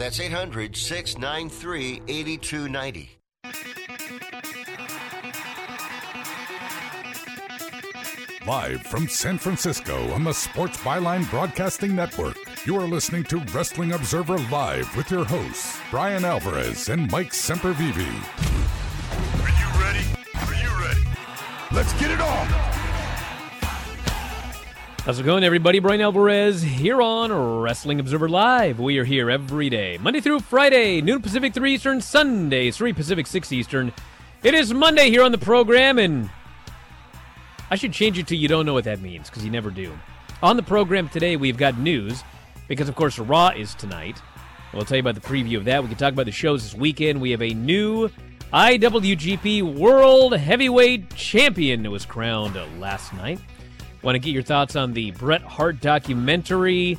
That's 800 693 8290. Live from San Francisco on the Sports Byline Broadcasting Network, you are listening to Wrestling Observer Live with your hosts, Bryan Alvarez and Mike Sempervive. Are you ready? Are you ready? Let's get it on! How's it going, everybody? Bryan Alvarez here on Wrestling Observer Live. We are here every day, Monday through Friday, noon Pacific, 3 Eastern, Sunday, 3 Pacific, 6 Eastern. It is Monday here on the program, and I should change it to you don't know what that means, because you never do. On the program today, we've got news, because of course Raw is tonight. We'll tell you about the preview of that. We can talk about the shows this weekend. We have a new IWGP World Heavyweight Champion that was crowned last night. Want to get your thoughts on the Bret Hart documentary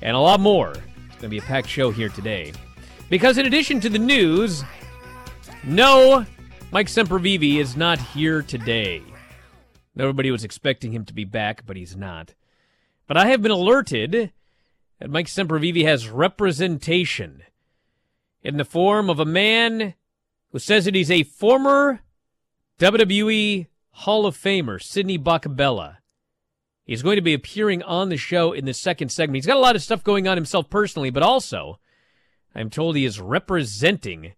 and a lot more. It's going to be a packed show here today. Because in addition to the news, no, Mike Sempervive is not here today. Everybody was expecting him to be back, but he's not. But I have been alerted that Mike Sempervive has representation in the form of a man who says that he's a former WWE Hall of Famer, Sidney Bacabella. He's going to be appearing on the show in the second segment. He's got a lot of stuff going on himself personally, but also, I'm told he is representing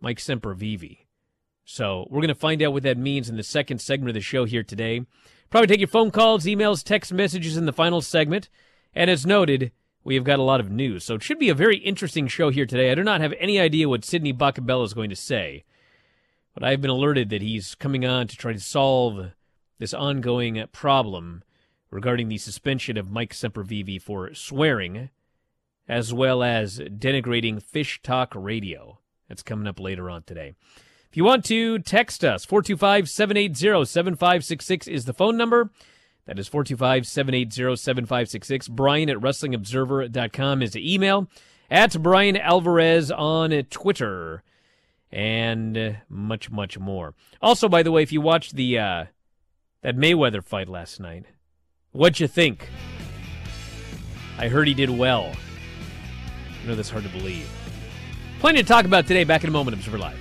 Mike Sempervive. So we're going to find out what that means in the second segment of the show here today. Probably take your phone calls, emails, text messages in the final segment. And as noted, we have got a lot of news. So it should be a very interesting show here today. I do not have any idea what Sidney Bacabella is going to say, but I've been alerted that he's coming on to try to solve this ongoing problem regarding the suspension of Mike Sempervive for swearing, as well as denigrating Fish Talk Radio. That's coming up later on today. If you want to text us, 425 780 7566 is the phone number. That is 425 780 7566. Bryan at WrestlingObserver.com is the email. At Bryan Alvarez on Twitter. And much, much more. Also, by the way, if you watched the uh, that Mayweather fight last night, what'd you think? I heard he did well. I know that's hard to believe. Plenty to talk about today. Back in a moment, Observer Live.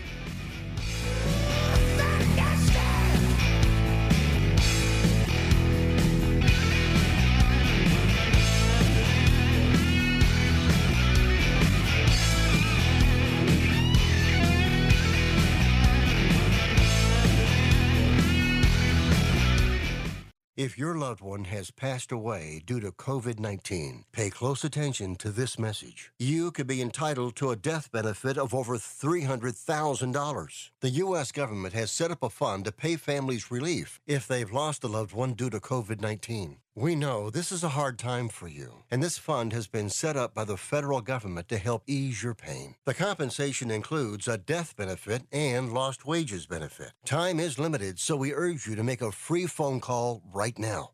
If your loved one has passed away due to COVID 19, pay close attention to this message. You could be entitled to a death benefit of over $300,000. The U.S. government has set up a fund to pay families relief if they've lost a loved one due to COVID 19. We know this is a hard time for you, and this fund has been set up by the federal government to help ease your pain. The compensation includes a death benefit and lost wages benefit. Time is limited, so we urge you to make a free phone call right now.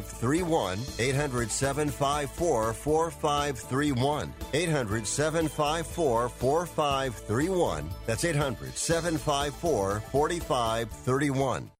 4531. 800 754 4531. 800 754 4531. That's 800 754 4531.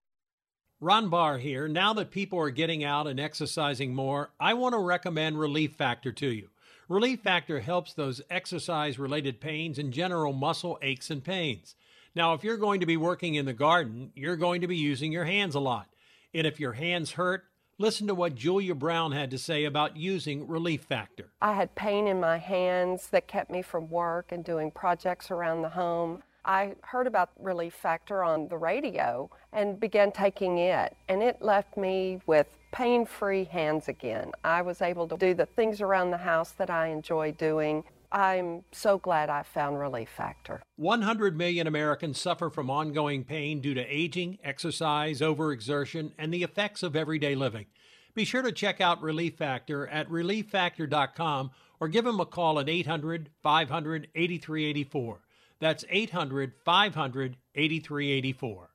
Ron Barr here. Now that people are getting out and exercising more, I want to recommend Relief Factor to you. Relief Factor helps those exercise related pains and general muscle aches and pains. Now, if you're going to be working in the garden, you're going to be using your hands a lot. And if your hands hurt, listen to what Julia Brown had to say about using Relief Factor. I had pain in my hands that kept me from work and doing projects around the home. I heard about Relief Factor on the radio and began taking it, and it left me with pain free hands again. I was able to do the things around the house that I enjoy doing. I'm so glad I found Relief Factor. 100 million Americans suffer from ongoing pain due to aging, exercise, overexertion, and the effects of everyday living. Be sure to check out Relief Factor at relieffactor.com or give them a call at 800 500 8384. That's 800 500 8384.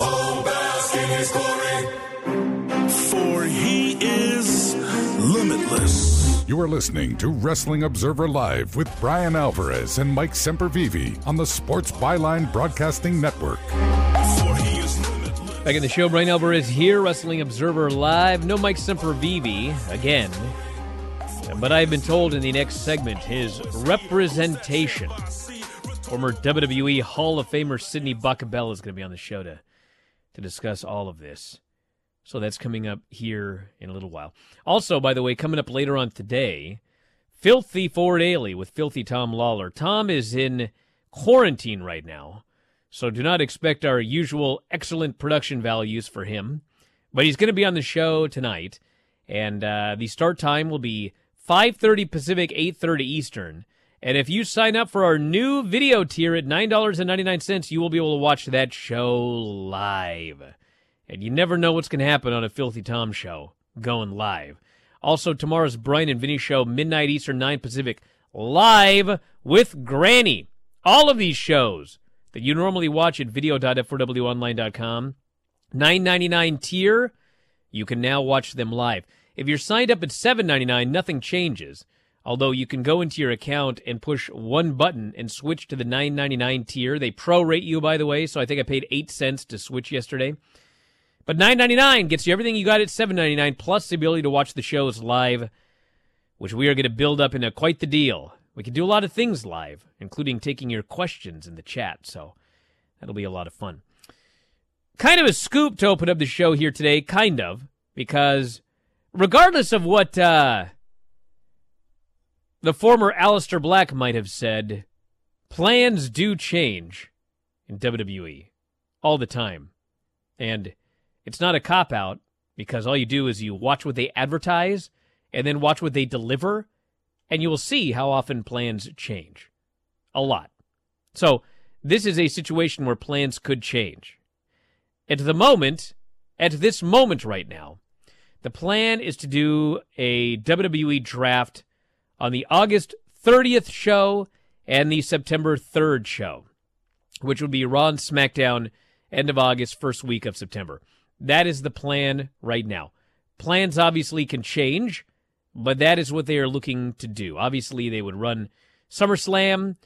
Oh, bask in his glory. For he is limitless. You are listening to Wrestling Observer Live with Bryan Alvarez and Mike Sempervive on the Sports Byline Broadcasting Network. For he is limitless. Back in the show, Bryan Alvarez here, Wrestling Observer Live. No Mike Sempervive again. But I've been told in the next segment his representation. Former WWE Hall of Famer Sidney Bacabella is going to be on the show to, to discuss all of this. So that's coming up here in a little while. Also, by the way, coming up later on today, Filthy Four Daily with Filthy Tom Lawler. Tom is in quarantine right now, so do not expect our usual excellent production values for him. But he's going to be on the show tonight, and uh, the start time will be 5:30 Pacific, 8:30 Eastern. And if you sign up for our new video tier at $9.99, you will be able to watch that show live. And you never know what's going to happen on a Filthy Tom show going live. Also, tomorrow's Bryan and Vinny show, midnight Eastern, 9 Pacific, live with Granny. All of these shows that you normally watch at video.f4wonline.com, 9.99 tier, you can now watch them live. If you're signed up at 7.99, nothing changes. Although you can go into your account and push one button and switch to the 9.99 tier. They prorate you, by the way, so I think I paid 8 cents to switch yesterday. But 9.99 gets you everything you got at 7.99 plus the ability to watch the shows live, which we are going to build up into quite the deal. We can do a lot of things live, including taking your questions in the chat, so that'll be a lot of fun. Kind of a scoop to open up the show here today, kind of, because regardless of what uh, the former Aleister Black might have said, plans do change in WWE all the time. And it's not a cop out because all you do is you watch what they advertise and then watch what they deliver, and you will see how often plans change. A lot. So, this is a situation where plans could change. At the moment, at this moment right now, the plan is to do a WWE draft on the August 30th show and the September 3rd show, which would be Raw and SmackDown end of August, first week of September. That is the plan right now. Plans obviously can change, but that is what they are looking to do. Obviously, they would run SummerSlam.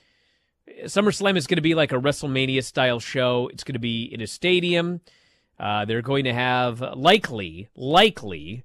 SummerSlam is going to be like a WrestleMania style show. It's going to be in a stadium. Uh, they're going to have likely, likely,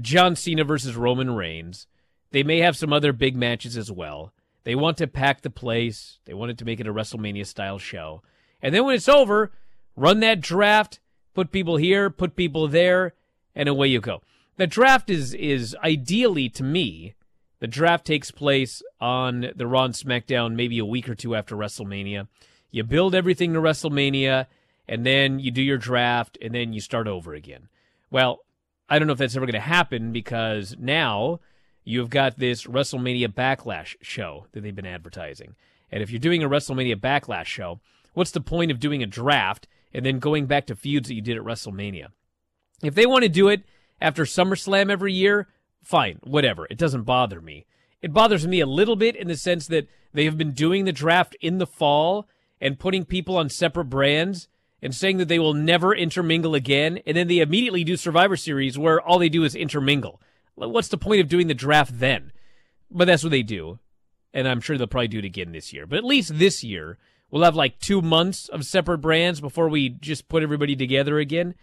John Cena versus Roman Reigns. They may have some other big matches as well. They want to pack the place. They wanted to make it a WrestleMania style show. And then when it's over, Run that draft, put people here, put people there, and away you go. The draft is is ideally to me, the draft takes place on the Raw SmackDown maybe a week or two after WrestleMania. You build everything to WrestleMania, and then you do your draft, and then you start over again. Well, I don't know if that's ever going to happen because now you've got this WrestleMania Backlash show that they've been advertising. And if you're doing a WrestleMania Backlash show, what's the point of doing a draft and then going back to feuds that you did at WrestleMania? If they want to do it after SummerSlam every year, fine, whatever. It doesn't bother me. It bothers me a little bit in the sense that they have been doing the draft in the fall and putting people on separate brands and saying that they will never intermingle again, and then they immediately do Survivor Series where all they do is intermingle. What's the point of doing the draft then? But that's what they do, and I'm sure they'll probably do it again this year. But at least this year, we'll have like two months of separate brands before we just put everybody together again.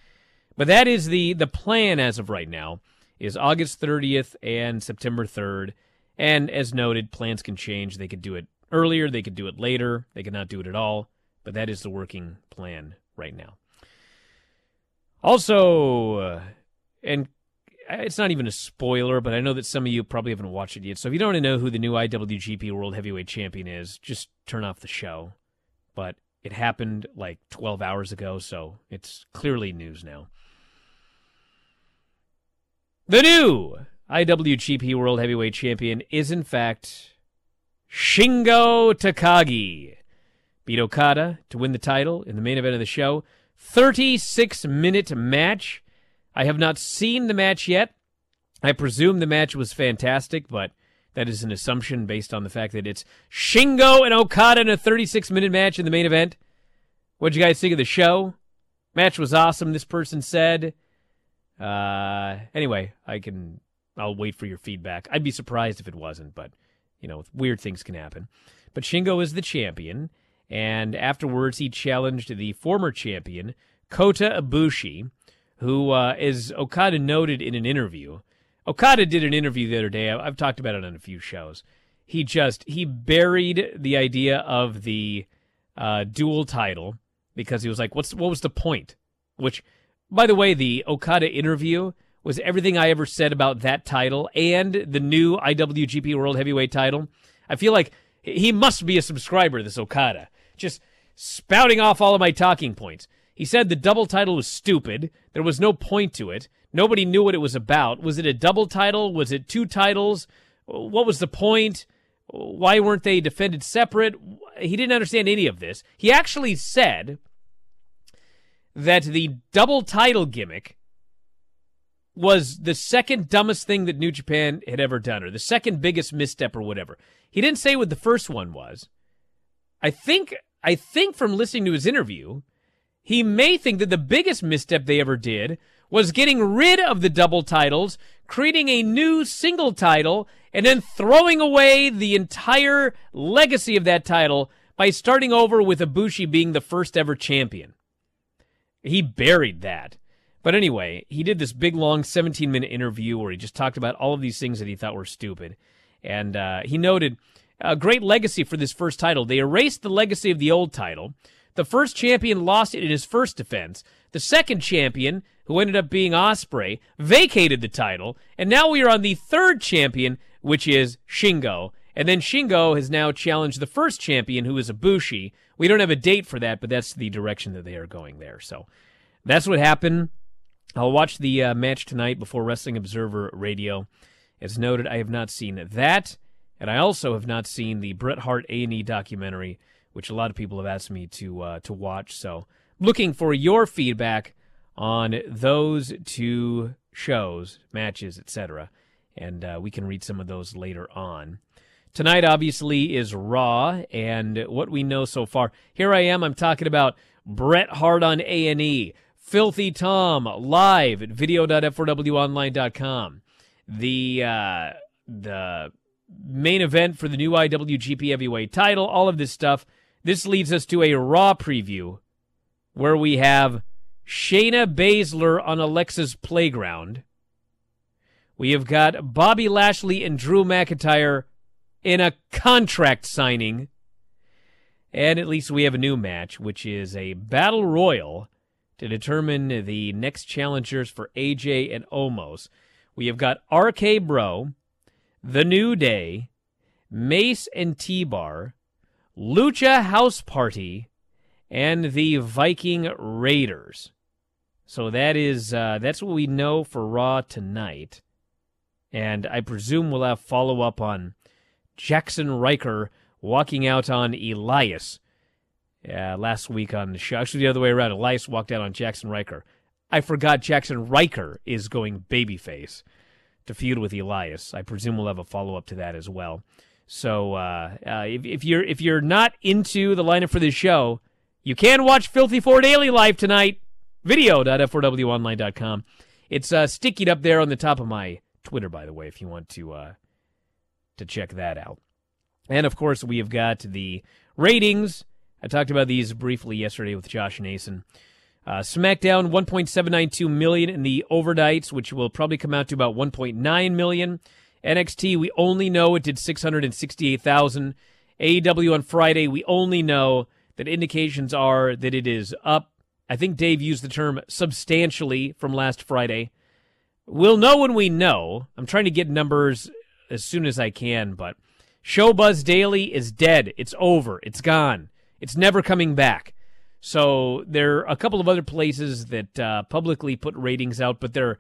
But that is the the plan as of right now is August 30th and September 3rd. And as noted, plans can change. They could do it earlier, they could do it later, they could not do it at all. But that is the working plan right now. Also, uh, and it's not even a spoiler, but I know that some of you probably haven't watched it yet. So if you don't want to know who the new IWGP World Heavyweight Champion is, just turn off the show. But it happened like 12 hours ago, so it's clearly news now. The new IWGP World Heavyweight Champion is, in fact, Shingo Takagi. Beat Okada to win the title in the main event of the show. 36 minute match. I have not seen the match yet. I presume the match was fantastic, but that is an assumption based on the fact that it's Shingo and Okada in a 36 minute match in the main event. What'd you guys think of the show? Match was awesome, this person said. Uh, anyway, I can. I'll wait for your feedback. I'd be surprised if it wasn't, but you know, weird things can happen. But Shingo is the champion, and afterwards he challenged the former champion Kota Ibushi, who, uh, as Okada noted in an interview, Okada did an interview the other day. I've talked about it on a few shows. He just he buried the idea of the uh, dual title because he was like, "What's what was the point?" Which by the way, the Okada interview was everything I ever said about that title and the new IWGP World Heavyweight title. I feel like he must be a subscriber, this Okada. Just spouting off all of my talking points. He said the double title was stupid. There was no point to it. Nobody knew what it was about. Was it a double title? Was it two titles? What was the point? Why weren't they defended separate? He didn't understand any of this. He actually said that the double title gimmick was the second dumbest thing that New Japan had ever done, or the second biggest misstep, or whatever. He didn't say what the first one was. I think I think from listening to his interview, he may think that the biggest misstep they ever did was getting rid of the double titles, creating a new single title, and then throwing away the entire legacy of that title by starting over with Ibushi being the first ever champion. He buried that. But anyway, he did this big, long 17 minute interview where he just talked about all of these things that he thought were stupid. And uh, he noted a great legacy for this first title. They erased the legacy of the old title. The first champion lost it in his first defense. The second champion, who ended up being Ospreay, vacated the title. And now we are on the third champion, which is Shingo. And then Shingo has now challenged the first champion, who is Ibushi. We don't have a date for that, but that's the direction that they are going there. So that's what happened. I'll watch the uh, match tonight before Wrestling Observer Radio. As noted, I have not seen that, and I also have not seen the Bret Hart A&E documentary, which a lot of people have asked me to uh, to watch. So, looking for your feedback on those two shows, matches, etc., and uh, we can read some of those later on. Tonight, obviously, is Raw, and what we know so far. Here I am. I'm talking about Bret Hart on A and E, Filthy Tom live at video.f4wonline.com. The uh, the main event for the new IWGP Heavyweight Title. All of this stuff. This leads us to a Raw preview, where we have Shayna Baszler on Alexa's playground. We have got Bobby Lashley and Drew McIntyre in a contract signing. And at least we have a new match, which is a battle royal to determine the next challengers for AJ and Omos. We have got RK Bro, The New Day, Mace and T Bar, Lucha House Party, and the Viking Raiders. So that is uh, that's what we know for Raw tonight, and I presume we'll have follow up on Jaxson Ryker walking out on Elias. Yeah, last week on the show, actually the other way around. Elias walked out on Jaxson Ryker. I forgot Jaxson Ryker is going babyface to feud with Elias. I presume we'll have a follow up to that as well. So uh, uh, if, if you're if you're not into the lineup for this show, you can watch Filthy Four Daily live tonight. Video.f4wonline.com. It's uh, stickied up there on the top of my Twitter, by the way, if you want to uh, to check that out. And of course, we have got the ratings. I talked about these briefly yesterday with Josh Nason. Uh, SmackDown 1.792 million in the overnights, which will probably come out to about 1.9 million. NXT, we only know it did 668,000. AEW on Friday, we only know that indications are that it is up. I think Dave used the term substantially from last Friday. We'll know when we know. I'm trying to get numbers as soon as I can, but Showbuzz Daily is dead. It's over. It's gone. It's never coming back. So there are a couple of other places that uh, publicly put ratings out, but they're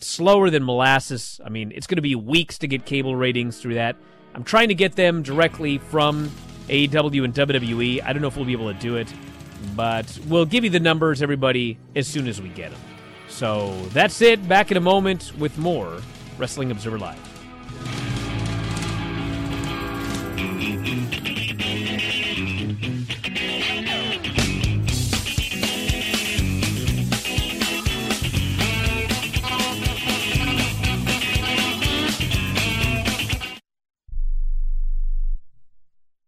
slower than molasses. I mean, it's going to be weeks to get cable ratings through that. I'm trying to get them directly from AEW and WWE. I don't know if we'll be able to do it, but we'll give you the numbers, everybody, as soon as we get them. So that's it. Back in a moment with more Wrestling Observer Live.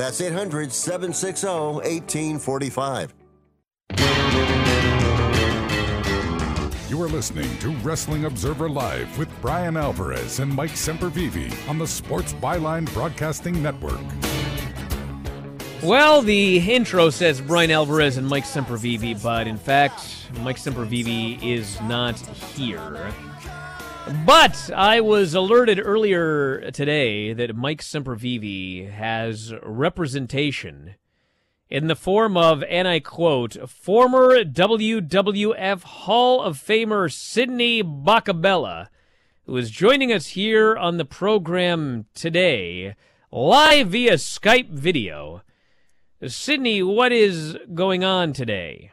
That's 800 760 1845. You are listening to Wrestling Observer Live with Bryan Alvarez and Mike Sempervive on the Sports Byline Broadcasting Network. Well, the intro says Bryan Alvarez and Mike Sempervive, but in fact, Mike Sempervive is not here. But I was alerted earlier today that Mike Sempervive has representation in the form of, and I quote, former WWF Hall of Famer Sidney Bacabella, who is joining us here on the program today, live via Skype video. Sidney, what is going on today?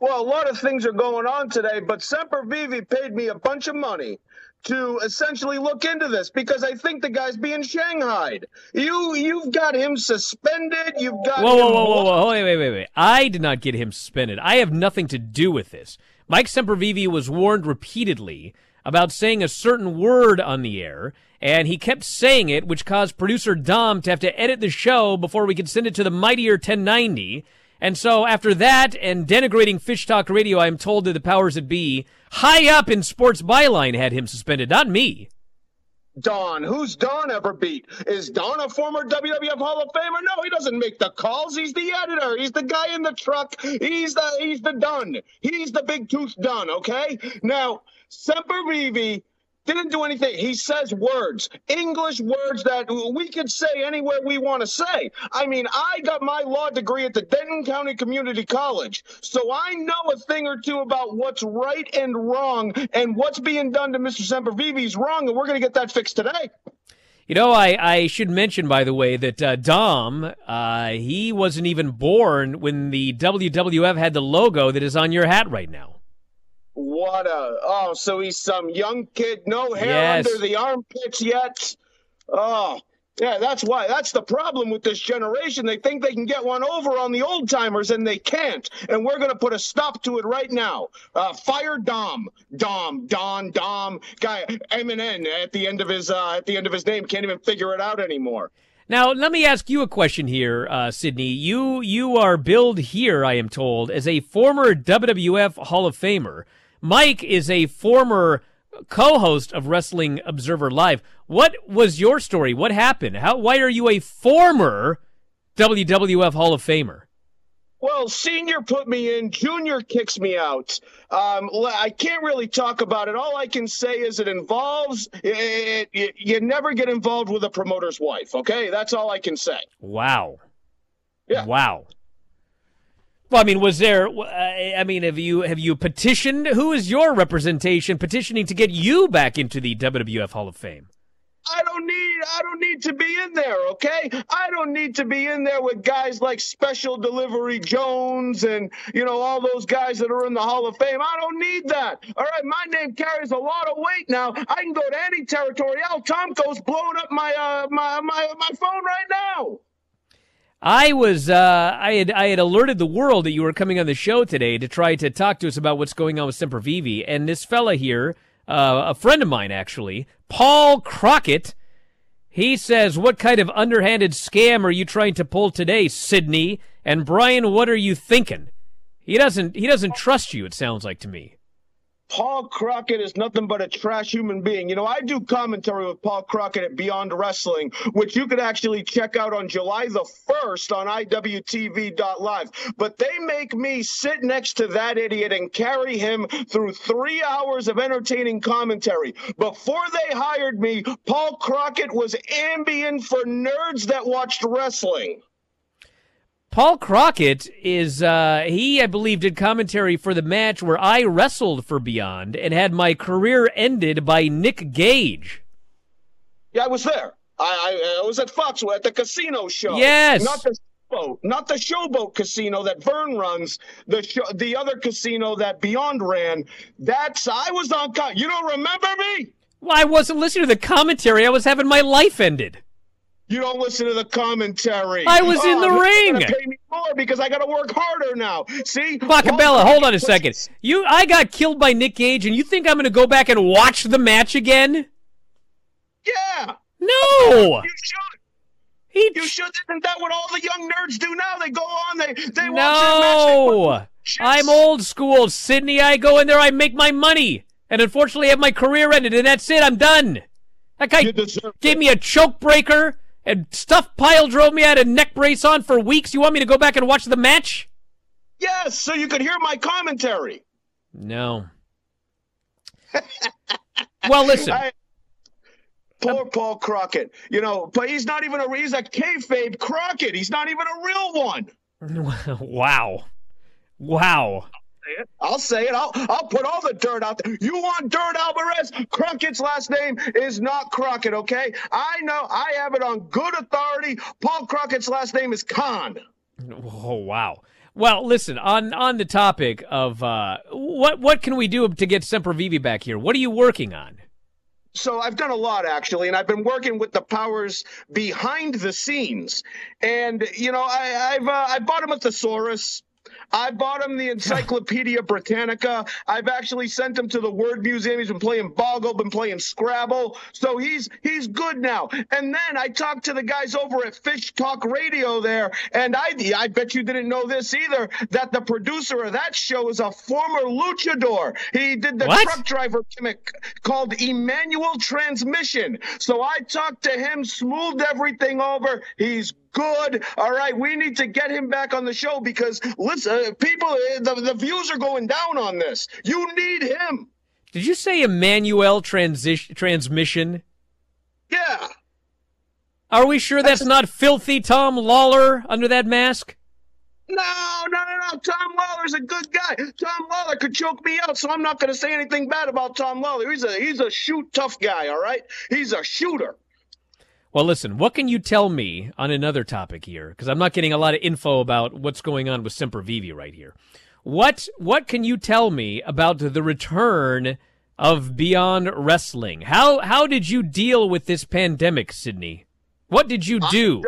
Well, a lot of things are going on today, but Sempervive paid me a bunch of money to essentially look into this because I think the guy's being shanghaied. You you've got him suspended. You've got whoa, whoa, whoa, whoa, whoa, wait, wait, wait, wait. I did not get him suspended. I have nothing to do with this. Mike Sempervive was warned repeatedly about saying a certain word on the air, and he kept saying it, which caused producer Dom to have to edit the show before we could send it to the mightier 1090. And so after that and denigrating Fish Talk Radio, I am told that the powers that be, high up in Sports Byline, had him suspended, not me. Don. Who's Don ever beat? Is Don a former WWF Hall of Famer? No, he doesn't make the calls. He's the editor. He's the guy in the truck. He's the he's the Dun. He's the big tooth Dun. Okay. Now Sempervive didn't do anything. He says words, English words that we could say anywhere we want to say. I mean, I got my law degree at the Denton County Community College, so I know a thing or two about what's right and wrong and what's being done to Mr. Sempervive is wrong, and we're going to get that fixed today. You know, I, I should mention, by the way, that uh, Dom, uh, he wasn't even born when the WWF had the logo that is on your hat right now. What a oh, so he's some young kid, no hair Yes. under the armpits yet. Oh, yeah, that's why. That's the problem with this generation. They think they can get one over on the old timers, and they can't. And we're going to put a stop to it right now. Uh, fire Dom, Dom, Don, Dom, guy, M and N at the end of his uh, at the end of his name. Can't even figure it out anymore. Now, let me ask you a question here, uh, Sydney. You you are billed here, I am told, as a former WWF Hall of Famer. Mike is a former co-host of Wrestling Observer Live. What was your story? What happened? How? Why are you a former WWF Hall of Famer? Well, senior put me in, junior kicks me out. Um, I can't really talk about it. All I can say is it involves, it, it, you never get involved with a promoter's wife, okay? That's all I can say. Wow. Yeah. Wow. Well, I mean, was there? uh, I mean, have you have you petitioned? Who is your representation petitioning to get you back into the WWF Hall of Fame? I don't need I don't need to be in there, okay? I don't need to be in there with guys like Special Delivery Jones and you know all those guys that are in the Hall of Fame. I don't need that. All right, my name carries a lot of weight now. I can go to any territory. Al Tomko's blowing up my uh my my my phone right now. I was uh, I had I had alerted the world that you were coming on the show today to try to talk to us about what's going on with Sempervive, and this fella here, uh, a friend of mine actually, Paul Crockett. He says, "What kind of underhanded scam are you trying to pull today, Sydney?" And Bryan, what are you thinking? He doesn't he doesn't trust you. It sounds like to me. Paul Crockett is nothing but a trash human being. You know, I do commentary with Paul Crockett at Beyond Wrestling, which you could actually check out on July the 1st on IWTV.live. But they make me sit next to that idiot and carry him through three hours of entertaining commentary. Before they hired me, Paul Crockett was Ambien for nerds that watched wrestling. Paul Crockett is uh, he I believe did commentary for the match where I wrestled for Beyond and had my career ended by Nick Gage. Yeah, I was there. I, I, I was at Foxwoods at the casino show. Yes. Not the Showboat, not the Showboat Casino that Vern runs. The show, the other casino that Beyond ran. That's I was on. You don't remember me? Well, I wasn't listening to the commentary. I was having my life ended. You don't listen to the commentary. I was oh, in the you're ring. Pay me more because I got to work harder now. See, Bacabella, hold on a second. You, I got killed by Nick Gage, and you think I'm going to go back and watch the match again? Yeah. No. You should. He You should. Isn't that what all the young nerds do now? They go on. They they watch that match. No, I'm old school, Sydney. I go in there, I make my money, and unfortunately, I have my career ended, and that's it. I'm done. That guy gave me a choke breaker and stuff pile drove me. I had a neck brace on for weeks. You want me to go back and watch the match? Yes, so you could hear my commentary. No. well, listen. I- Poor Paul Crockett. You know, but he's not even a he's a kayfabe Crockett. He's not even a real one. wow, wow. I'll say it. I'll I'll put all the dirt out there. You want dirt, Alvarez? Crockett's last name is not Crockett, okay? I know. I have it on good authority. Paul Crockett's last name is Khan. Oh wow. Well, listen on on the topic of uh, what what can we do to get Semper Sempervive back here? What are you working on? So I've done a lot actually, and I've been working with the powers behind the scenes. And you know, I, I've uh, I bought him a thesaurus. I bought him the Encyclopedia Britannica. I've actually sent him to the Word Museum. He's been playing Boggle, been playing Scrabble, so he's he's good now. And then I talked to the guys over at Fish Talk Radio there, and I I bet you didn't know this either that the producer of that show is a former luchador. He did the What? truck driver gimmick called Emmanuel Transmission. So I talked to him, smoothed everything over. He's good. All right, we need to get him back on the show because listen, uh, people, uh, the, the views are going down on this. You need him. Did you say Emmanuel transition transmission? Yeah. Are we sure that's not filthy Tom Lawler under that mask? No, no, no, no. Tom Lawler's a good guy. Tom Lawler could choke me out, so I'm not going to say anything bad about Tom Lawler. He's a he's a shoot tough guy. All right, he's a shooter. Well, listen, what can you tell me on another topic here? Because I'm not getting a lot of info about what's going on with Sempervive right here. What what can you tell me about the return of Beyond Wrestling? How how did you deal with this pandemic, Sydney? What did you do?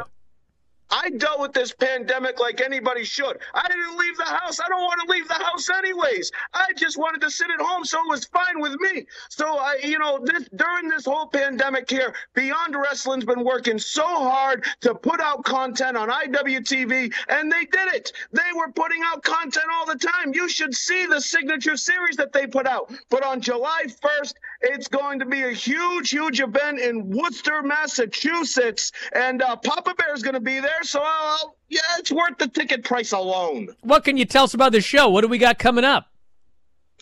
I dealt with this pandemic like anybody should. I didn't leave the house. I don't want to leave the house anyways. I just wanted to sit at home, so it was fine with me. So I, you know, this during this whole pandemic here, Beyond Wrestling's been working so hard to put out content on IWTV, and they did it. They were putting out content all the time. You should see the signature series that they put out. But on July 1st, it's going to be a huge, huge event in Worcester, Massachusetts, and uh, Papa is going to be there. So I'll, yeah, it's worth the ticket price alone. What can you tell us about the show? What do we got coming up?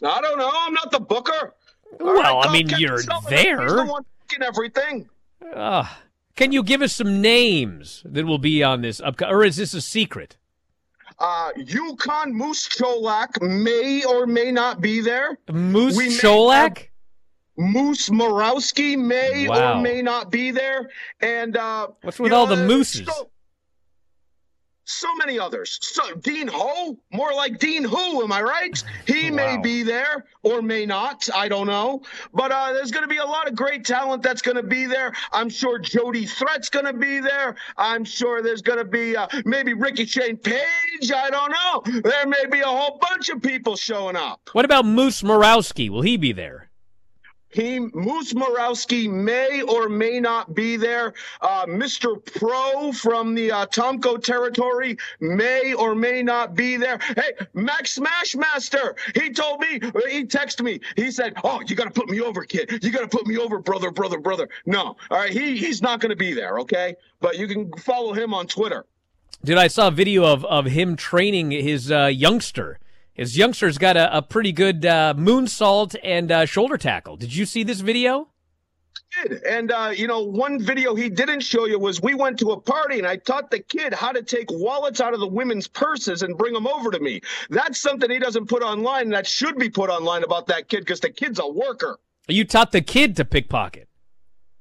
I don't know. I'm not the booker. All Well, right, I mean, you're there. He's the one everything. Uh, can you give us some names that will be on this up or is this a secret? Uh, Yukon Moose Cholak may or may not be there. Moose We Cholak? Moose Morowski may Wow. or may not be there. And uh, What's with all know, the mooses? So, so many others. So Dean Ho, more like Dean Who, am I right? He may be there or may not. I don't know. But uh, there's going to be a lot of great talent that's going to be there. I'm sure Jody Threat's going to be there. I'm sure there's going to be uh, maybe Ricky Shane Page. I don't know. There may be a whole bunch of people showing up. What about Moose Morowski? Will he be there? He Moose Morowski may or may not be there. Uh, Mr. Pro from the uh, Tomko territory may or may not be there. Hey, Max Smashmaster, he told me, he texted me. He said, "Oh, you got to put me over, kid. You got to put me over, brother, brother, brother." No, all right, he he's not going to be there. Okay, but you can follow him on Twitter. Dude, I saw a video of, of him training his uh, youngster. His youngster's got a, a pretty good uh, moonsault and uh, shoulder tackle. Did you see this video? And uh, you know, one video he didn't show you was we went to a party and I taught the kid how to take wallets out of the women's purses and bring them over to me. That's something he doesn't put online. That should be put online about that kid because the kid's a worker. You taught the kid to pickpocket.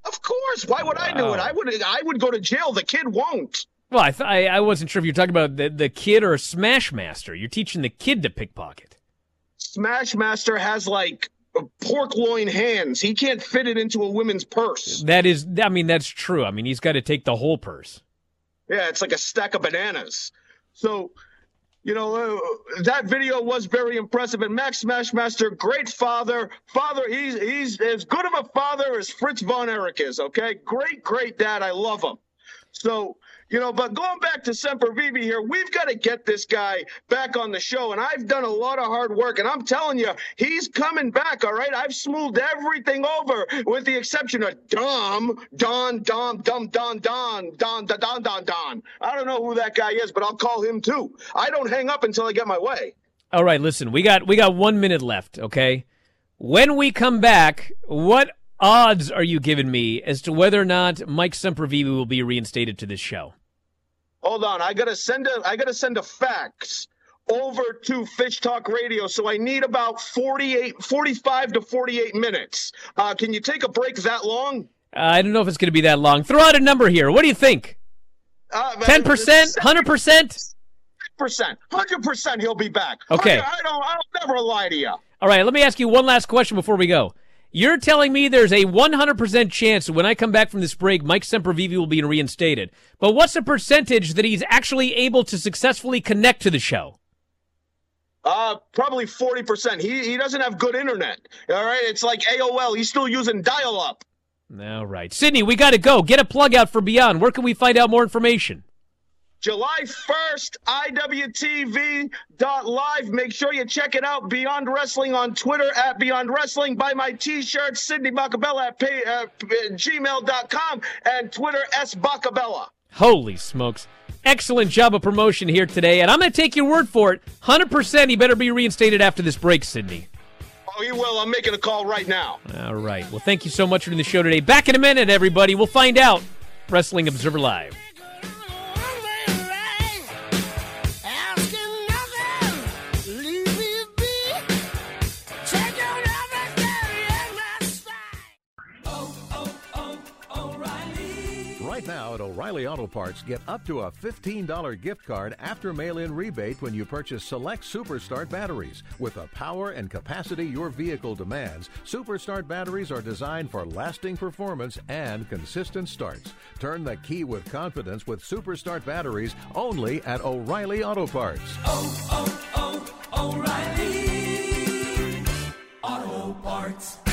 Of course. Why would I do it? I would. I would go to jail. The kid won't. Well, I, th- I I wasn't sure if you're talking about the, the kid or Smash Master. You're teaching the kid to pickpocket. Smash Master has like pork loin hands. He can't fit it into a woman's purse. That is, I mean, that's true. I mean, he's got to take the whole purse. Yeah, it's like a stack of bananas. So, you know, uh, that video was very impressive. And Max Smashmaster, great father. Father, he's he's as good of a father as Fritz von Erich is. Okay, great, great dad. I love him. So, you know, but going back to Sempervive here, we've got to get this guy back on the show. And I've done a lot of hard work. And I'm telling you, he's coming back, all right? I've smoothed everything over with the exception of Dom, Don, Dom, Dom, Don, Don, Don, Don, Don, Don, Don. I don't know who that guy is, but I'll call him too. I don't hang up until I get my way. All right, listen, we got we got one minute left. Okay, when we come back, what odds are you giving me as to whether or not Mike Sempervive will be reinstated to this show? Hold on, I gotta send a I gotta send a fax over to Fish Talk Radio. So I need about 48, 45 to 48 minutes. Uh, can you take a break that long? Uh, I don't know if it's going to be that long. Throw out a number here. What do you think? Uh, Ten percent? Hundred percent? Percent, hundred percent. He'll be back. Okay. I, I don't. I'll never lie to you. All right, let me ask you one last question before we go. You're telling me there's a 100% chance that when I come back from this break, Mike Sempervive will be reinstated. But what's the percentage that he's actually able to successfully connect to the show? Uh, probably forty percent. He he doesn't have good internet. All right, it's like AOL. He's still using dial-up. All right. Sydney, we got to go. Get a plug out for Beyond. Where can we find out more information? July 1st, IWTV.live. Make sure you check it out. Beyond Wrestling on Twitter at Beyond Wrestling. Buy my t shirt, Sydney Bacabella at pay, uh, gmail.com and Twitter S Bacabella. Holy smokes. Excellent job of promotion here today, and I'm going to take your word for it. 100% he better be reinstated after this break, Sydney. Oh, he will. I'm making a call right now. All right. Well, thank you so much for doing the show today. Back in a minute, everybody. We'll find out. Wrestling Observer Live. Now at O'Reilly Auto Parts, get up to a $15 gift card after mail in rebate when you purchase select Superstart batteries. With the power and capacity your vehicle demands, Superstart batteries are designed for lasting performance and consistent starts. Turn the key with confidence with Superstart batteries only at O'Reilly Auto Parts. Oh, oh, oh, O'Reilly Auto Parts.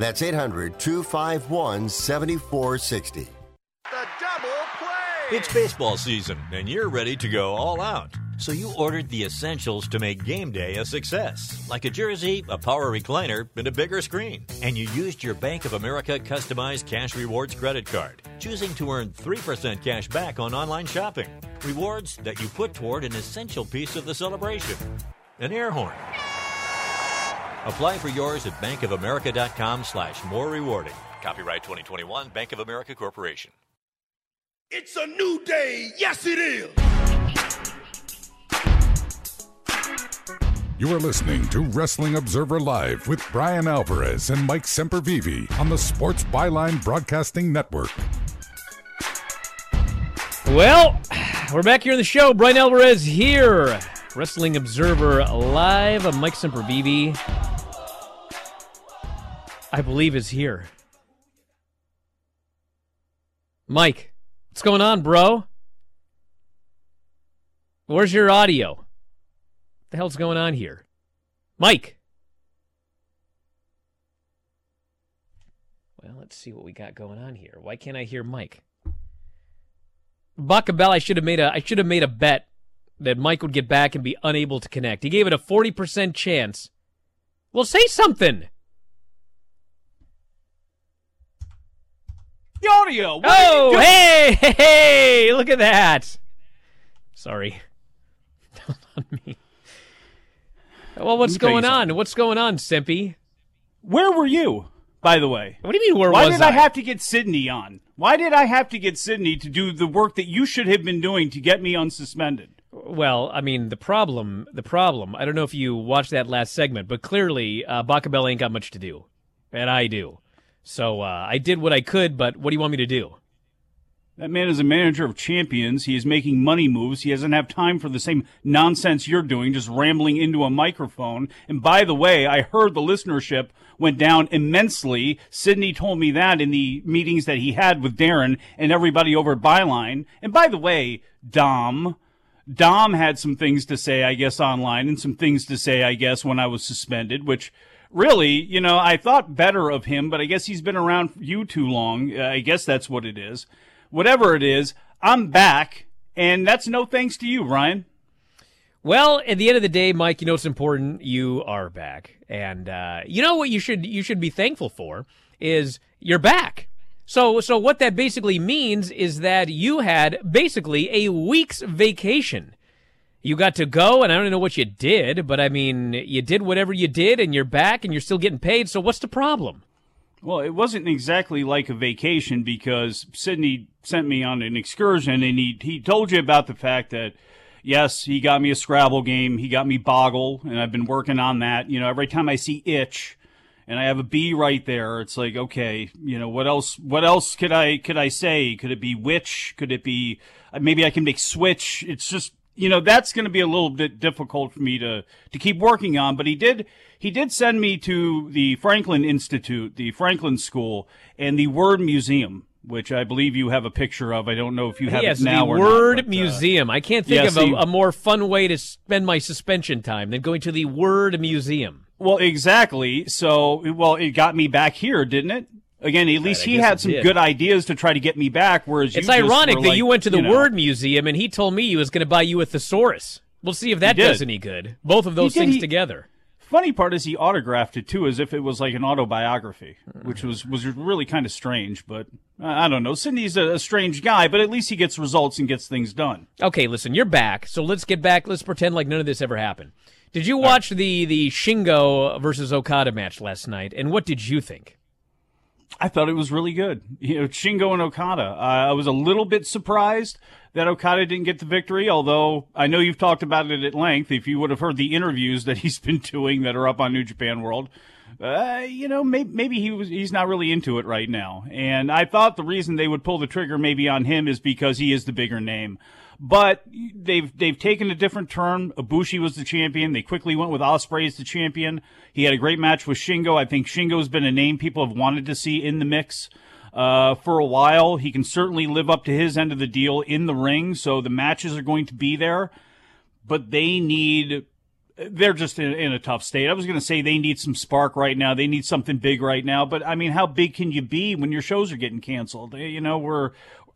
That's 800 251 7460. The double play. It's baseball season, and you're ready to go all out. So you ordered the essentials to make game day a success, like a jersey, a power recliner, and a bigger screen. And you used your Bank of America customized cash rewards credit card, choosing to earn 3% cash back on online shopping. Rewards that you put toward an essential piece of the celebration an air horn. Apply for yours at bankofamerica.com slash more rewarding. Copyright 2021 Bank of America Corporation. It's a new day. Yes, it is. You are listening to Wrestling Observer Live with Bryan Alvarez and Mike Sempervive on the Sports Byline Broadcasting Network. Well, we're back here in the show. Bryan Alvarez here. Wrestling Observer Live. Mike Sempervive, I believe, is here. Mike, what's going on, bro? Where's your audio? What the hell's going on here? Mike! Well, let's see what we got going on here. Why can't I hear Mike? Bacabella, I should have made a I should have made a bet that Mike would get back and be unable to connect. He gave it a 40% chance. Well, say something. The audio. What oh, hey, hey, hey, look at that. Sorry. on me. Well, what's going on? What's going on, Simpy? Where were you, by the way? What do you mean, where was I? Why was did I? have to get Sydney on? Why did I have to get Sydney to do the work that you should have been doing to get me unsuspended? Well, I mean, the problem, the problem, I don't know if you watched that last segment, but clearly, uh, Bacabella ain't got much to do. And I do. So, uh, I did what I could, but what do you want me to do? That man is a manager of champions. He is making money moves. He doesn't have time for the same nonsense you're doing, just rambling into a microphone. And by the way, I heard the listenership went down immensely. Sydney told me that in the meetings that he had with Darren and everybody over at Byline. And by the way, Dom, Dom had some things to say, I guess, online and some things to say, I guess, when I was suspended, which really, you know, I thought better of him, but I guess he's been around you too long. Uh, I guess that's what it is. Whatever it is, I'm back, and that's no thanks to you, Ryan. Well, at the end of the day, Mike, you know it's important? You are back. And uh, you know what you should you should be thankful for is you're back. So, so what that basically means is that you had basically a week's vacation. You got to go, and I don't know what you did, but I mean, you did whatever you did, and you're back, and you're still getting paid. So, what's the problem? Well, it wasn't exactly like a vacation because Sydney sent me on an excursion, and he he told you about the fact that yes, he got me a Scrabble game, he got me Boggle, and I've been working on that. You know, every time I see Itch and I have a B right there. It's like, okay, you know, what else? What else could I could I say? Could it be which? Could it be? Maybe I can make switch. It's just, you know, that's going to be a little bit difficult for me to to keep working on. But he did he did send me to the Franklin Institute, the Franklin School, and the Word Museum which I believe you have a picture of. I don't know if you have yes, it now the or Word not, but, Museum. Uh, I can't think of a, a, more fun way to spend my suspension time than going to the Word Museum. Well, exactly. So, well, it got me back here, didn't it? Again, at least he had some good ideas to try to get me back. Whereas it's you ironic that like, you went to the you know, Word Museum and he told me he was going to buy you a thesaurus. We'll see if that does any good. Both of those things he, together. Funny part is he autographed it too, as if it was like an autobiography, which was was really kind of strange. But I don't know. Sydney's a, a strange guy, but at least he gets results and gets things done. Okay, listen, you're back, so let's get back. Let's pretend like none of this ever happened. Did you watch the the Shingo versus Okada match last night? And what did you think? I thought it was really good. You know, Shingo and Okada. Uh, I was a little bit surprised that Okada didn't get the victory, although I know you've talked about it at length. If you would have heard the interviews that he's been doing that are up on New Japan World, uh, you know, maybe, maybe he was he's not really into it right now. And I thought the reason they would pull the trigger maybe on him is because he is the bigger name. But they've they've taken a different turn. Ibushi was the champion. They quickly went with Ospreay as the champion. He had a great match with Shingo. I think Shingo's been a name people have wanted to see in the mix uh, for a while. He can certainly live up to his end of the deal in the ring. So the matches are going to be there, but they need. They're just in, in a tough state. I was going to say they need some spark right now. They need something big right now. But I mean, how big can you be when your shows are getting canceled? You know, we're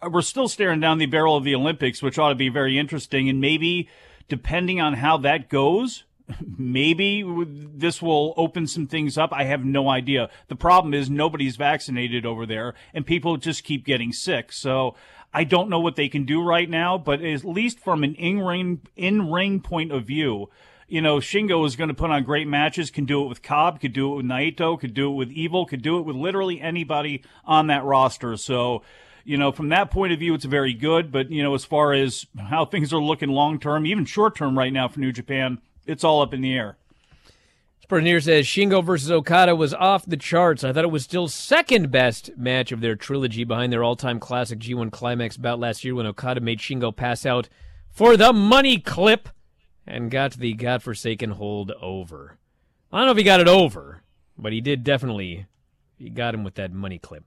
Uh, we're still staring down the barrel of the Olympics, which ought to be very interesting. And maybe, depending on how that goes, maybe this will open some things up. I have no idea. The problem is nobody's vaccinated over there, and people just keep getting sick. So I don't know what they can do right now, but at least from an in ring in ring point of view, you know, Shingo is going to put on great matches. Can do it with Cobb, could do it with Naito, could do it with Evil, could do it with literally anybody on that roster. So you know, from that point of view, it's very good. But, you know, as far as how things are looking long term, even short term right now for New Japan, it's all up in the air. Spurnier says Shingo versus Okada was off the charts. I thought it was still second best match of their trilogy behind their all time classic G1 Climax bout last year when Okada made Shingo pass out for the money clip and got the godforsaken hold over. I don't know if he got it over, but he did definitely. He got him with that money clip.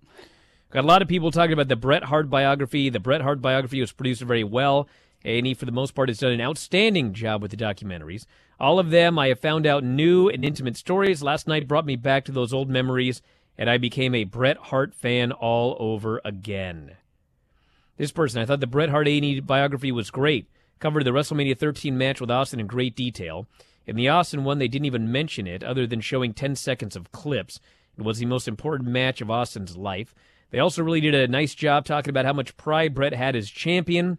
Got a lot of people talking about the Bret Hart biography. The Bret Hart biography was produced very well. A&E, for the most part, has done an outstanding job with the documentaries. All of them, I have found out new and intimate stories. Last night brought me back to those old memories, and I became a Bret Hart fan all over again. This person, I thought the Bret Hart A&E biography was great. Covered the WrestleMania 13 match with Austin in great detail. In the Austin one, they didn't even mention it, other than showing 10 seconds of clips. It was the most important match of Austin's life. They also really did a nice job talking about how much pride Bret had as champion,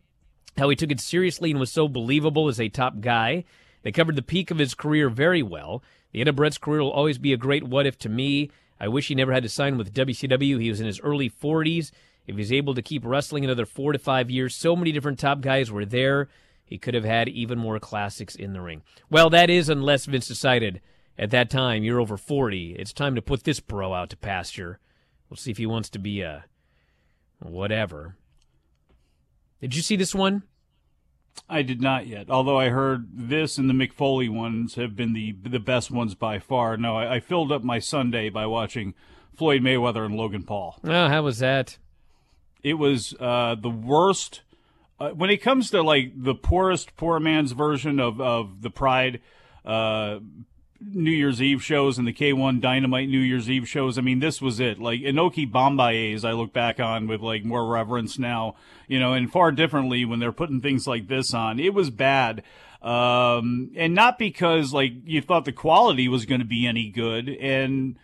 how he took it seriously and was so believable as a top guy. They covered the peak of his career very well. The end of Bret's career will always be a great what if to me. I wish he never had to sign with WCW. He was in his early 40s. If he's able to keep wrestling another four to five years, so many different top guys were there. He could have had even more classics in the ring. Well, that is unless Vince decided at that time you're over 40. It's time to put this bro out to pasture. We'll see if he wants to be a whatever. Did you see this one? I did not yet. Although I heard this and the Mick Foley ones have been the the best ones by far. No, I, I filled up my Sunday by watching Floyd Mayweather and Logan Paul. Oh, how was that? It was uh, the worst. Uh, when it comes to like the poorest poor man's version of of the Pride uh, New Year's Eve shows and the K1 Dynamite New Year's Eve shows. I mean, this was it. Like Inoki Bom-Ba-Yes, I look back on with like more reverence now, you know, and far differently when they're putting things like this on. It was bad. Um, and not because like you thought the quality was going to be any good. And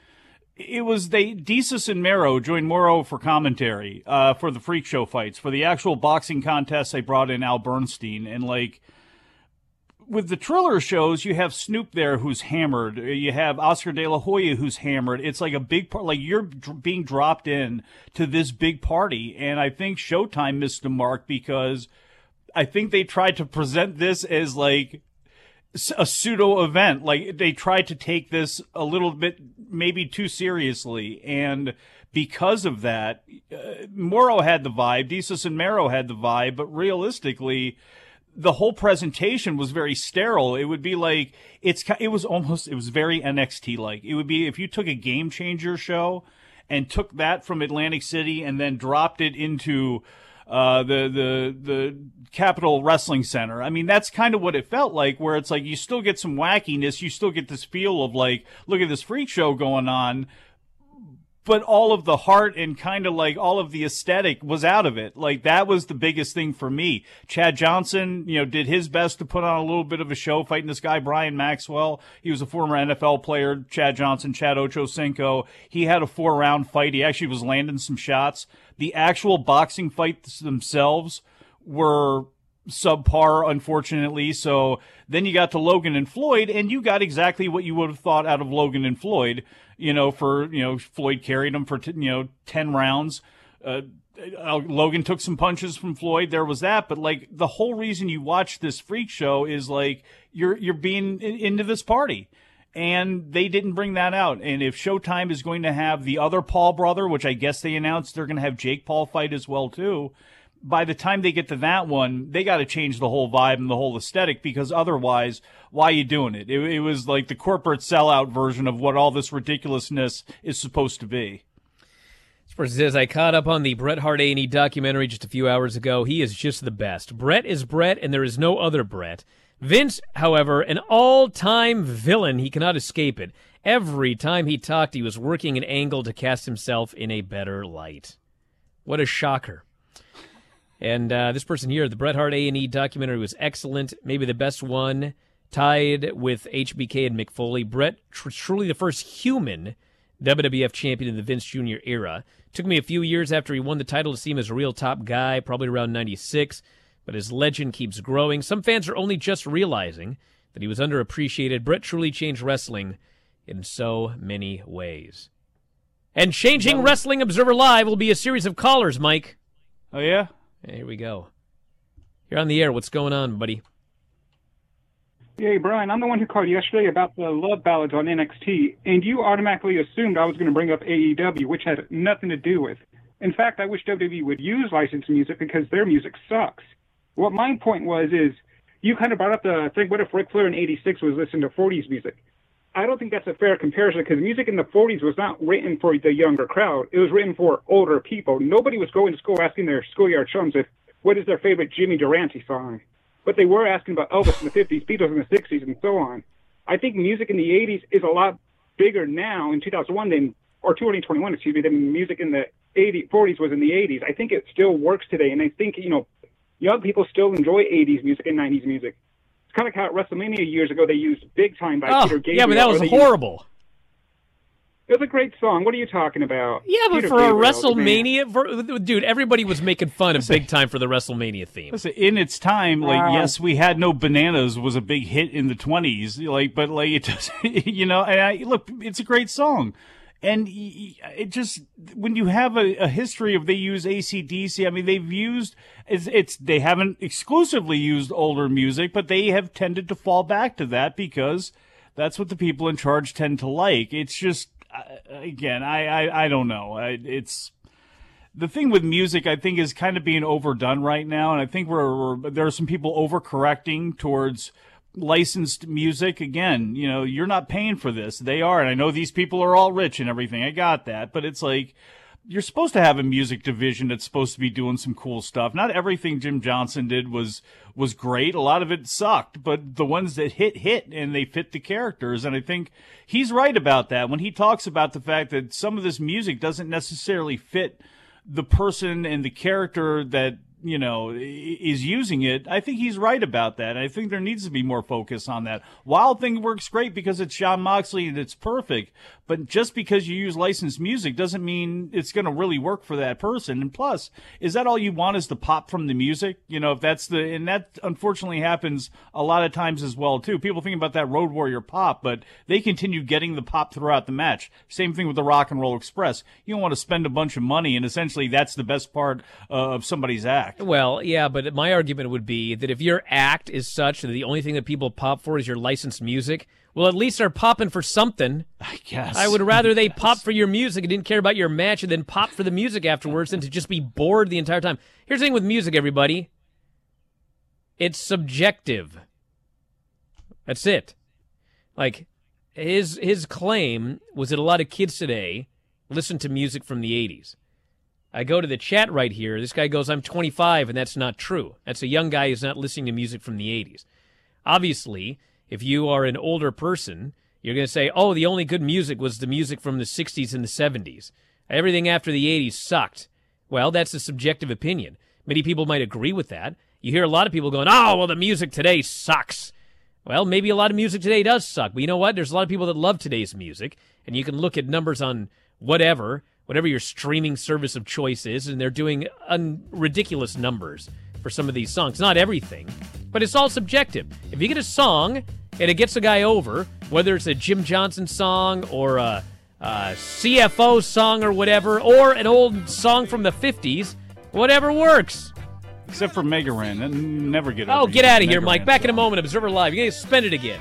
it was they, Desus and Mero joined Mero for commentary, uh, for the freak show fights. For the actual boxing contest, they brought in Al Bernstein and like, with the Triller shows, you have Snoop there who's hammered. You have Oscar De La Hoya who's hammered. It's like a big part, like you're dr- being dropped in to this big party. And I think Showtime missed the mark because I think they tried to present this as like a pseudo event. Like they tried to take this a little bit, maybe too seriously. And because of that, uh, Mero had the vibe, Desus and Mero had the vibe, but realistically, the whole presentation was very sterile. It would be like it's it was almost it was very NXT like. It would be if you took a game changer show and took that from Atlantic City and then dropped it into uh, the the the Capitol Wrestling Center. I mean, that's kind of what it felt like. Where it's like you still get some wackiness, you still get this feel of like, look at this freak show going on, but all of the heart and kind of like all of the aesthetic was out of it. Like that was the biggest thing for me. Chad Johnson, you know, did his best to put on a little bit of a show fighting this guy, Brian Maxwell. He was a former NFL player, Chad Johnson, Chad Ochocinco. He had a four round fight. He actually was landing some shots. The actual boxing fights themselves were subpar, unfortunately. So then you got to Logan and Floyd, and you got exactly what you would have thought out of Logan and Floyd you know, for, you know, Floyd carried him for, t- you know, 10 rounds. Uh, uh, Logan took some punches from Floyd. There was that, but like the whole reason you watch this freak show is like you're you're being in, into this party, and they didn't bring that out. And if Showtime is going to have the other Paul brother, which I guess they announced they're going to have Jake Paul fight as well too, by the time they get to that one, they got to change the whole vibe and the whole aesthetic because otherwise, why are you doing it? it? It was like the corporate sellout version of what all this ridiculousness is supposed to be. This says, I caught up on the Bret Hart A&E documentary just a few hours ago. He is just the best. Bret is Bret, and there is no other Bret. Vince, however, an all-time villain. He cannot escape it. Every time he talked, he was working an angle to cast himself in a better light. What a shocker. And uh, this person here, the Bret Hart A&E documentary was excellent, maybe the best one, tied with HBK and Mick Foley. Bret, tr- truly the first human WWF champion in the Vince Jr. era. Took me a few years after he won the title to see him as a real top guy, probably around 96, but his legend keeps growing. Some fans are only just realizing that he was underappreciated. Bret truly changed wrestling in so many ways. And changing Wrestling Observer Live will be a series of callers, Mike. Oh, yeah? Here we go. You're on the air. What's going on, buddy? Hey, Bryan, I'm the one who called yesterday about the love ballads on NXT, and you automatically assumed I was going to bring up AEW, which had nothing to do with. In fact, I wish WWE would use licensed music because their music sucks. What my point was is, you kind of brought up the thing, what if Ric Flair in 86 was listening to 40s music? I don't think that's a fair comparison because music in the 40s was not written for the younger crowd. It was written for older people. Nobody was going to school asking their schoolyard chums if what is their favorite Jimmy Durante song. But they were asking about Elvis in the 50s, Beatles in the 60s, and so on. I think music in the 80s is a lot bigger now in 2001 than, or 2021, excuse me, than music in the 80s, 40s was in the 80s. I think it still works today, and I think, you know, young people still enjoy 80s music and 90s music. It's kind of like how at WrestleMania years ago they used Big Time by Oh, Peter Gabriel. yeah, but that was they used- horrible. It was a great song. What are you talking about? Yeah, but Peter for a Gabriel, the man. WrestleMania, for, dude, everybody was making fun of Big Time for the WrestleMania theme. Listen, in its time, like Wow. yes, we had no bananas was a big hit in the twenties. Like, but like it does, you know. And I look, it's a great song, and it just when you have a, a history of they use ACDC. I mean, they've used it's, it's they haven't exclusively used older music, but they have tended to fall back to that because that's what the people in charge tend to like. It's just uh, again, I I, I don't know. It's the thing with music, I think, is kind of being overdone right now, and I think we're, we're there are some people overcorrecting towards licensed music. Again, you know, you're not paying for this; they are, and I know these people are all rich and everything. I got that, but it's like you're supposed to have a music division that's supposed to be doing some cool stuff. Not everything Jim Johnson did was was great. A lot of it sucked, but the ones that hit hit and they fit the characters. And I think he's right about that when he talks about the fact that some of this music doesn't necessarily fit the person and the character that you know is using it i think he's right about that. I think there needs to be more focus on that. Wild thing works great because it's Jon Moxley and it's perfect but just because you use licensed music doesn't mean it's going to really work for that person. And plus is that all you want is the pop from the music? You know if that's the and that unfortunately happens a lot of times as well too. People think about that road warrior pop but they continue getting the pop throughout the match. Same thing with the rock and roll express. You don't want to spend a bunch of money and essentially that's the best part uh, of somebody's act. Well, yeah, but my argument would be that if your act is such that the only thing that people pop for is your licensed music, well, at least they're popping for something. I guess. I would rather they pop for your music and didn't care about your match and then pop for the music afterwards than to just be bored the entire time. Here's the thing with music, everybody it's subjective. That's it. Like, his his claim was that a lot of kids today listen to music from the 80s. I go to the chat right here. This guy goes, I'm 25, and that's not true. That's a young guy who's not listening to music from the 80s. Obviously, if you are an older person, you're going to say, oh, the only good music was the music from the 60s and the 70s. Everything after the 80s sucked. Well, that's a subjective opinion. Many people might agree with that. You hear a lot of people going, oh, well, the music today sucks. Well, maybe a lot of music today does suck, but you know what? There's a lot of people that love today's music, and you can look at numbers on whatever, whatever your streaming service of choice is, and they're doing un- ridiculous numbers for some of these songs. Not everything, but it's all subjective. If you get a song and it gets a guy over, whether it's a Jim Johnson song or a, a CFO song or whatever, or an old song from the 50s, whatever works. except for mega ran never get Oh, get out of here, Mike. Back in a moment. Observer Live. You're going to spend it again.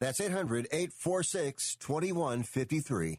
That's 800 846 2153.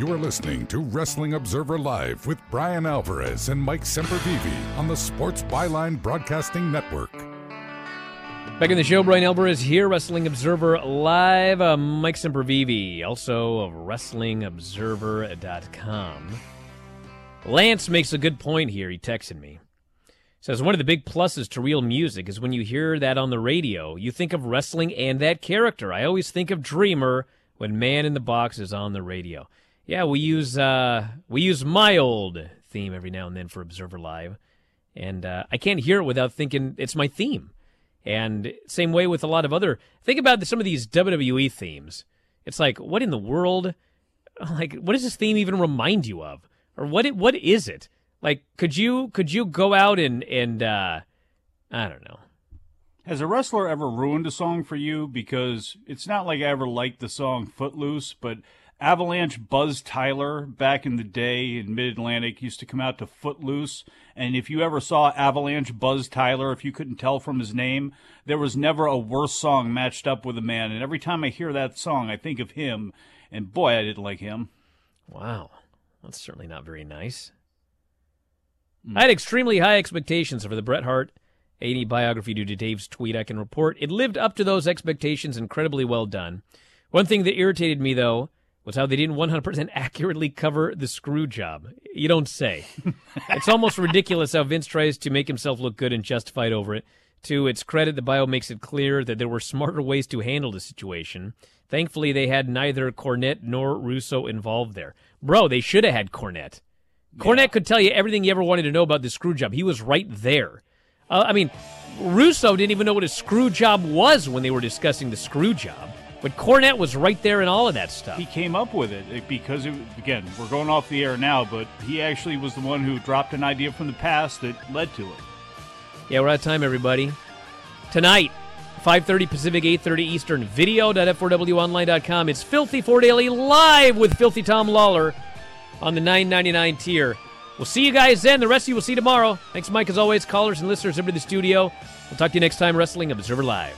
You are listening to Wrestling Observer Live with Bryan Alvarez and Mike Sempervive on the Sports Byline Broadcasting Network. Back in the show, Bryan Alvarez here, Wrestling Observer Live. Uh, Mike Sempervive, also of WrestlingObserver.com. Lance makes a good point here. He texted me. Says one of the big pluses to real music is when you hear that on the radio, you think of wrestling and that character. I always think of Dreamer when Man in the Box is on the radio. Yeah, we use uh, we use my old theme every now and then for Observer Live, and uh, I can't hear it without thinking it's my theme. And same way with a lot of other. Think about some of these WWE themes. It's like, what in the world? Like, what does this theme even remind you of? Or what? It, what is it? Like, could you could you go out and and uh, I don't know. Has a wrestler ever ruined a song for you? Because it's not like I ever liked the song Footloose, but Avalanche Buzz Tyler back in the day in Mid Atlantic used to come out to Footloose. And if you ever saw Avalanche Buzz Tyler, if you couldn't tell from his name, there was never a worse song matched up with a man. And every time I hear that song, I think of him. And boy, I didn't like him. Wow. That's certainly not very nice. Mm. I had extremely high expectations for the Bret Hart A&E biography due to Dave's tweet. I can report it lived up to those expectations incredibly well done. One thing that irritated me, though, was how they didn't 100% accurately cover the screw job. You don't say. it's almost ridiculous how Vince tries to make himself look good and justified over it. To its credit, the bio makes it clear that there were smarter ways to handle the situation. Thankfully, they had neither Cornette nor Russo involved there. Bro, they should have had Cornette. Yeah. Cornette could tell you everything you ever wanted to know about the screw job. He was right there. Uh, I mean, Russo didn't even know what a screw job was when they were discussing the screw job. But Cornette was right there in all of that stuff. He came up with it because, it, again, we're going off the air now, but he actually was the one who dropped an idea from the past that led to it. Yeah, we're out of time, everybody. Tonight, 5.30 Pacific, 8.30 Eastern, video.f4wonline.com. It's Filthy 4 Daily live with Filthy Tom Lawlor. on the 9.99 tier. We'll see you guys then. The rest of you will see tomorrow. Thanks, Mike, as always. Callers and listeners over to the studio. We'll talk to you next time, Wrestling Observer Live.